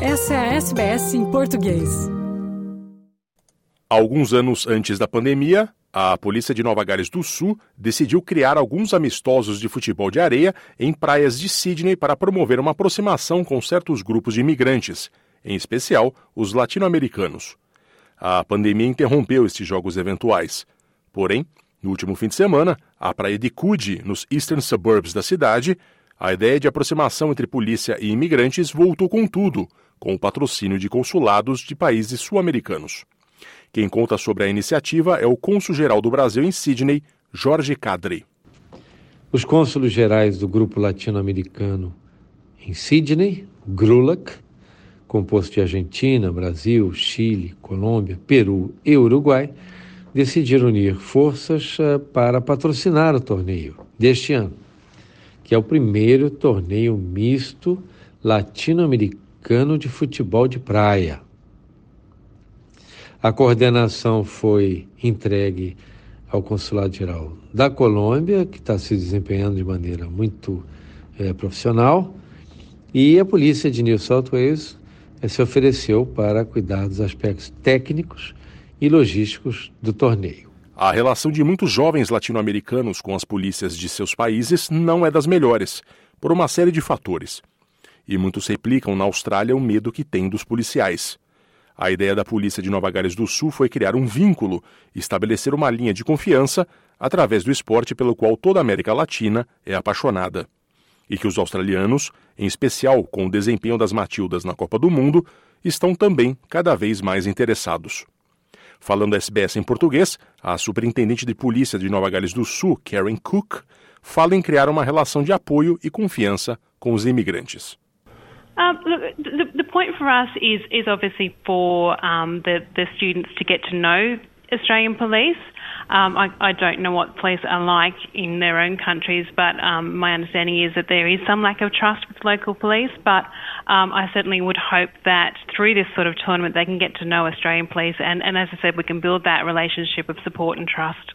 Essa é a SBS em português. Alguns anos antes da pandemia, a polícia de Nova Gales do Sul decidiu criar alguns amistosos de futebol de areia em praias de Sydney para promover uma aproximação com certos grupos de imigrantes, em especial os latino-americanos. A pandemia interrompeu estes jogos eventuais. Porém, no último fim de semana, a praia de Coogee, nos eastern suburbs da cidade, a ideia de aproximação entre polícia e imigrantes voltou com tudo, com o patrocínio de consulados de países sul-americanos. Quem conta sobre a iniciativa é o cônsul-geral do Brasil em Sydney, Jorge Cadre. Os cônsulos gerais do Grupo Latino-Americano em Sydney, GRULAC, composto de Argentina, Brasil, Chile, Colômbia, Peru e Uruguai, decidiram unir forças eh, para patrocinar o torneio deste ano, que é o primeiro torneio misto latino-americano de futebol de praia. A coordenação foi entregue ao Consulado Geral da Colômbia, que está se desempenhando de maneira muito é, profissional, e a Polícia de New South Wales é, se ofereceu para cuidar dos aspectos técnicos e logísticos do torneio. A relação de muitos jovens latino-americanos com as polícias de seus países não é das melhores, por uma série de fatores. E muitos replicam na Austrália o medo que têm dos policiais. A ideia da polícia de Nova Gales do Sul foi criar um vínculo, estabelecer uma linha de confiança através do esporte pelo qual toda a América Latina é apaixonada. E que os australianos, em especial com o desempenho das Matildas na Copa do Mundo, estão também cada vez mais interessados. Falando SBS em português, a superintendente de polícia de Nova Gales do Sul, Karen Cook, fala em criar uma relação de apoio e confiança com os imigrantes. Um, the, the, point for us is is obviously for um, the the students to get to know Australian police. Um, I, I, don't know what police are like in their own countries, but um, my understanding is that there is some lack of trust with local police. But um, I certainly would hope that through this sort of tournament they can get to know Australian police, and, and as I said, we can build that relationship of support and trust.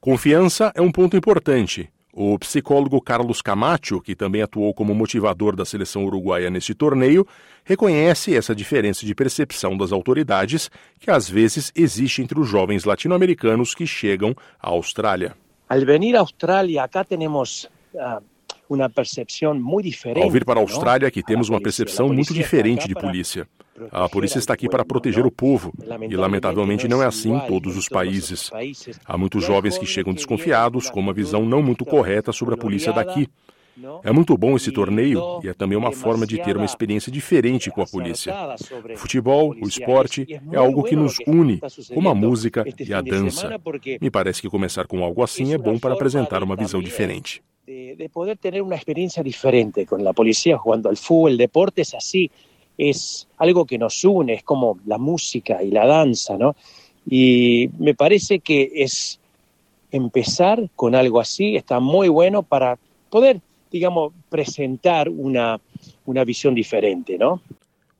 Confiança é um ponto importante. O psicólogo Carlos Camacho, que também atuou como motivador da seleção uruguaia neste torneio, reconhece essa diferença de percepção das autoridades que às vezes existe entre os jovens latino-americanos que chegam à Austrália. Al a Austrália, acá temos uh, uma percepção muito diferente. Ao vir para a Austrália, aqui temos uma percepção muito diferente de polícia. A polícia está aqui para proteger o povo, e lamentavelmente não é assim em todos os países. Há muitos jovens que chegam desconfiados, com uma visão não muito correta sobre a polícia daqui. É muito bom esse torneio e é também uma forma de ter uma experiência diferente com a polícia. O futebol, o esporte, é algo que nos une, como a música e a dança. Me parece que começar com algo assim é bom para apresentar uma visão diferente. De, poder ter uma experiência diferente com a polícia jogando ao futebol, deportes assim es algo que nos une, es como la música y la danza, ¿no? Y me parece que es empezar con algo así, está muy bueno para poder, digamos, presentar una, una visión diferente, ¿no?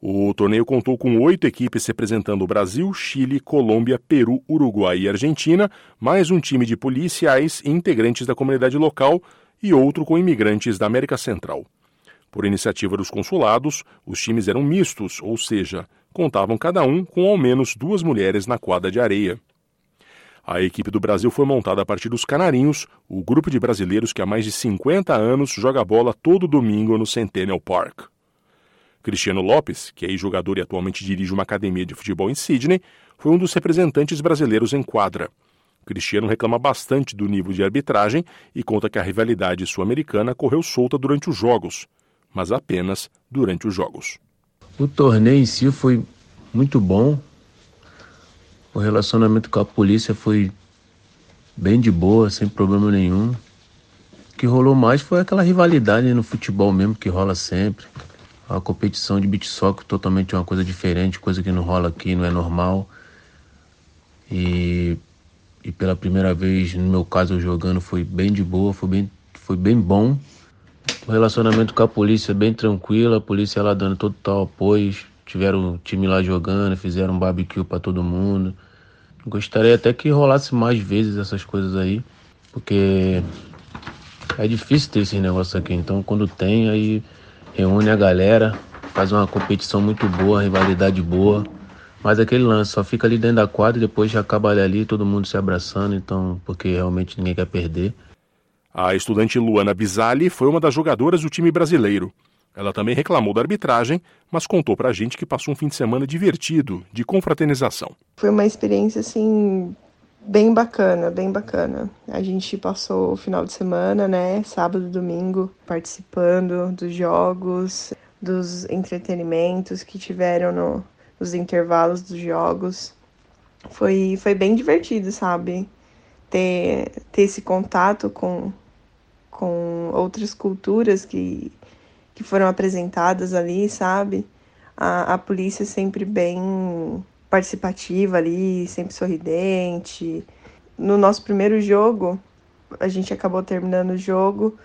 O torneio contou com oito equipes representando Brasil, Chile, Colômbia, Peru, Uruguai e Argentina, mais um time de policiais e integrantes da comunidade local e outro com imigrantes da América Central. Por iniciativa dos consulados, os times eram mistos, ou seja, contavam cada um com ao menos duas mulheres na quadra de areia. A equipe do Brasil foi montada a partir dos Canarinhos, o grupo de brasileiros que há mais de 50 anos joga bola todo domingo no Centennial Park. Cristiano Lopes, que é jogador e atualmente dirige uma academia de futebol em Sydney, foi um dos representantes brasileiros em quadra. Cristiano reclama bastante do nível de arbitragem e conta que a rivalidade sul-americana correu solta durante os jogos, mas apenas durante os jogos. O torneio em si foi muito bom. O relacionamento com a polícia foi bem de boa, sem problema nenhum. O que rolou mais foi aquela rivalidade no futebol mesmo que rola sempre. A competição de beat soccer totalmente uma coisa diferente, coisa que não rola aqui, não é normal. E, e pela primeira vez, no meu caso, eu jogando foi bem de boa, foi bem, foi bem bom. O relacionamento com a polícia é bem tranquilo, a polícia lá dando todo tal apoio. Tiveram o time lá jogando, fizeram um barbecue para todo mundo. Gostaria até que rolasse mais vezes essas coisas aí, porque é difícil ter esse negócio aqui. Então, quando tem, aí reúne a galera, faz uma competição muito boa, rivalidade boa. Mas aquele lance só fica ali dentro da quadra e depois já acaba ali todo mundo se abraçando, então, porque realmente ninguém quer perder. A estudante Luana Bisali foi uma das jogadoras do time brasileiro. Ela também reclamou da arbitragem, mas contou pra gente que passou um fim de semana divertido, de confraternização. Foi uma experiência assim bem bacana, bem bacana. A gente passou o final de semana, né, sábado, domingo, participando dos jogos, dos entretenimentos que tiveram no, nos intervalos dos jogos. Foi, foi bem divertido, sabe? Ter, ter esse contato com, com outras culturas que, que foram apresentadas ali, sabe? A, a polícia sempre bem participativa ali, sempre sorridente. No nosso primeiro jogo, a gente acabou terminando o jogo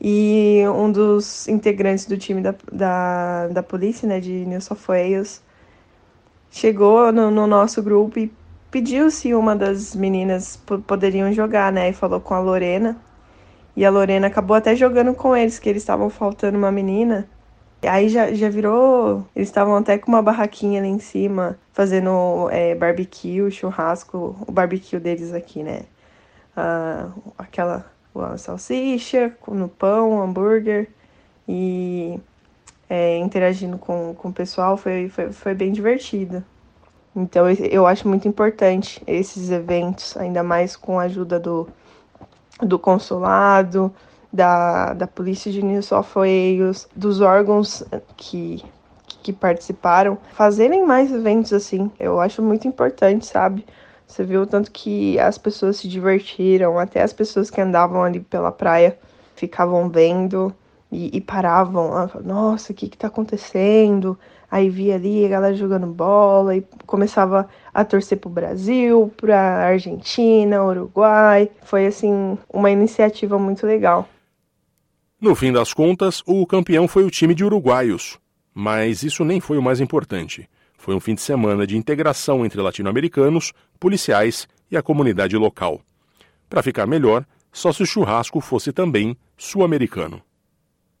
e um dos integrantes do time da, da, da polícia, né, de New South Wales, chegou no, no nosso grupo e pediu se uma das meninas poderiam jogar, né, e falou com a Lorena. E a Lorena acabou até jogando com eles, que eles estavam faltando uma menina. Aí já, já virou. Eles estavam até com uma barraquinha ali em cima, fazendo é, barbecue, churrasco, o barbecue deles aqui, né? Ah, aquela salsicha no pão, hambúrguer e é, interagindo com, com o pessoal foi, foi, foi bem divertido. Então eu acho muito importante esses eventos, ainda mais com a ajuda do, do consulado, da, da polícia de Wales, dos órgãos que, que participaram, fazerem mais eventos assim. Eu acho muito importante, sabe? Você viu o tanto que as pessoas se divertiram, até as pessoas que andavam ali pela praia ficavam vendo e, e paravam. Nossa, o que que tá acontecendo? Aí via ali a galera jogando bola e começava a torcer pro Brasil, pra Argentina, Uruguai. Foi assim uma iniciativa muito legal. No fim das contas, o campeão foi o time de uruguaios. Mas isso nem foi o mais importante. Foi um fim de semana de integração entre latino-americanos, policiais e a comunidade local. Para ficar melhor, só se o churrasco fosse também sul-americano.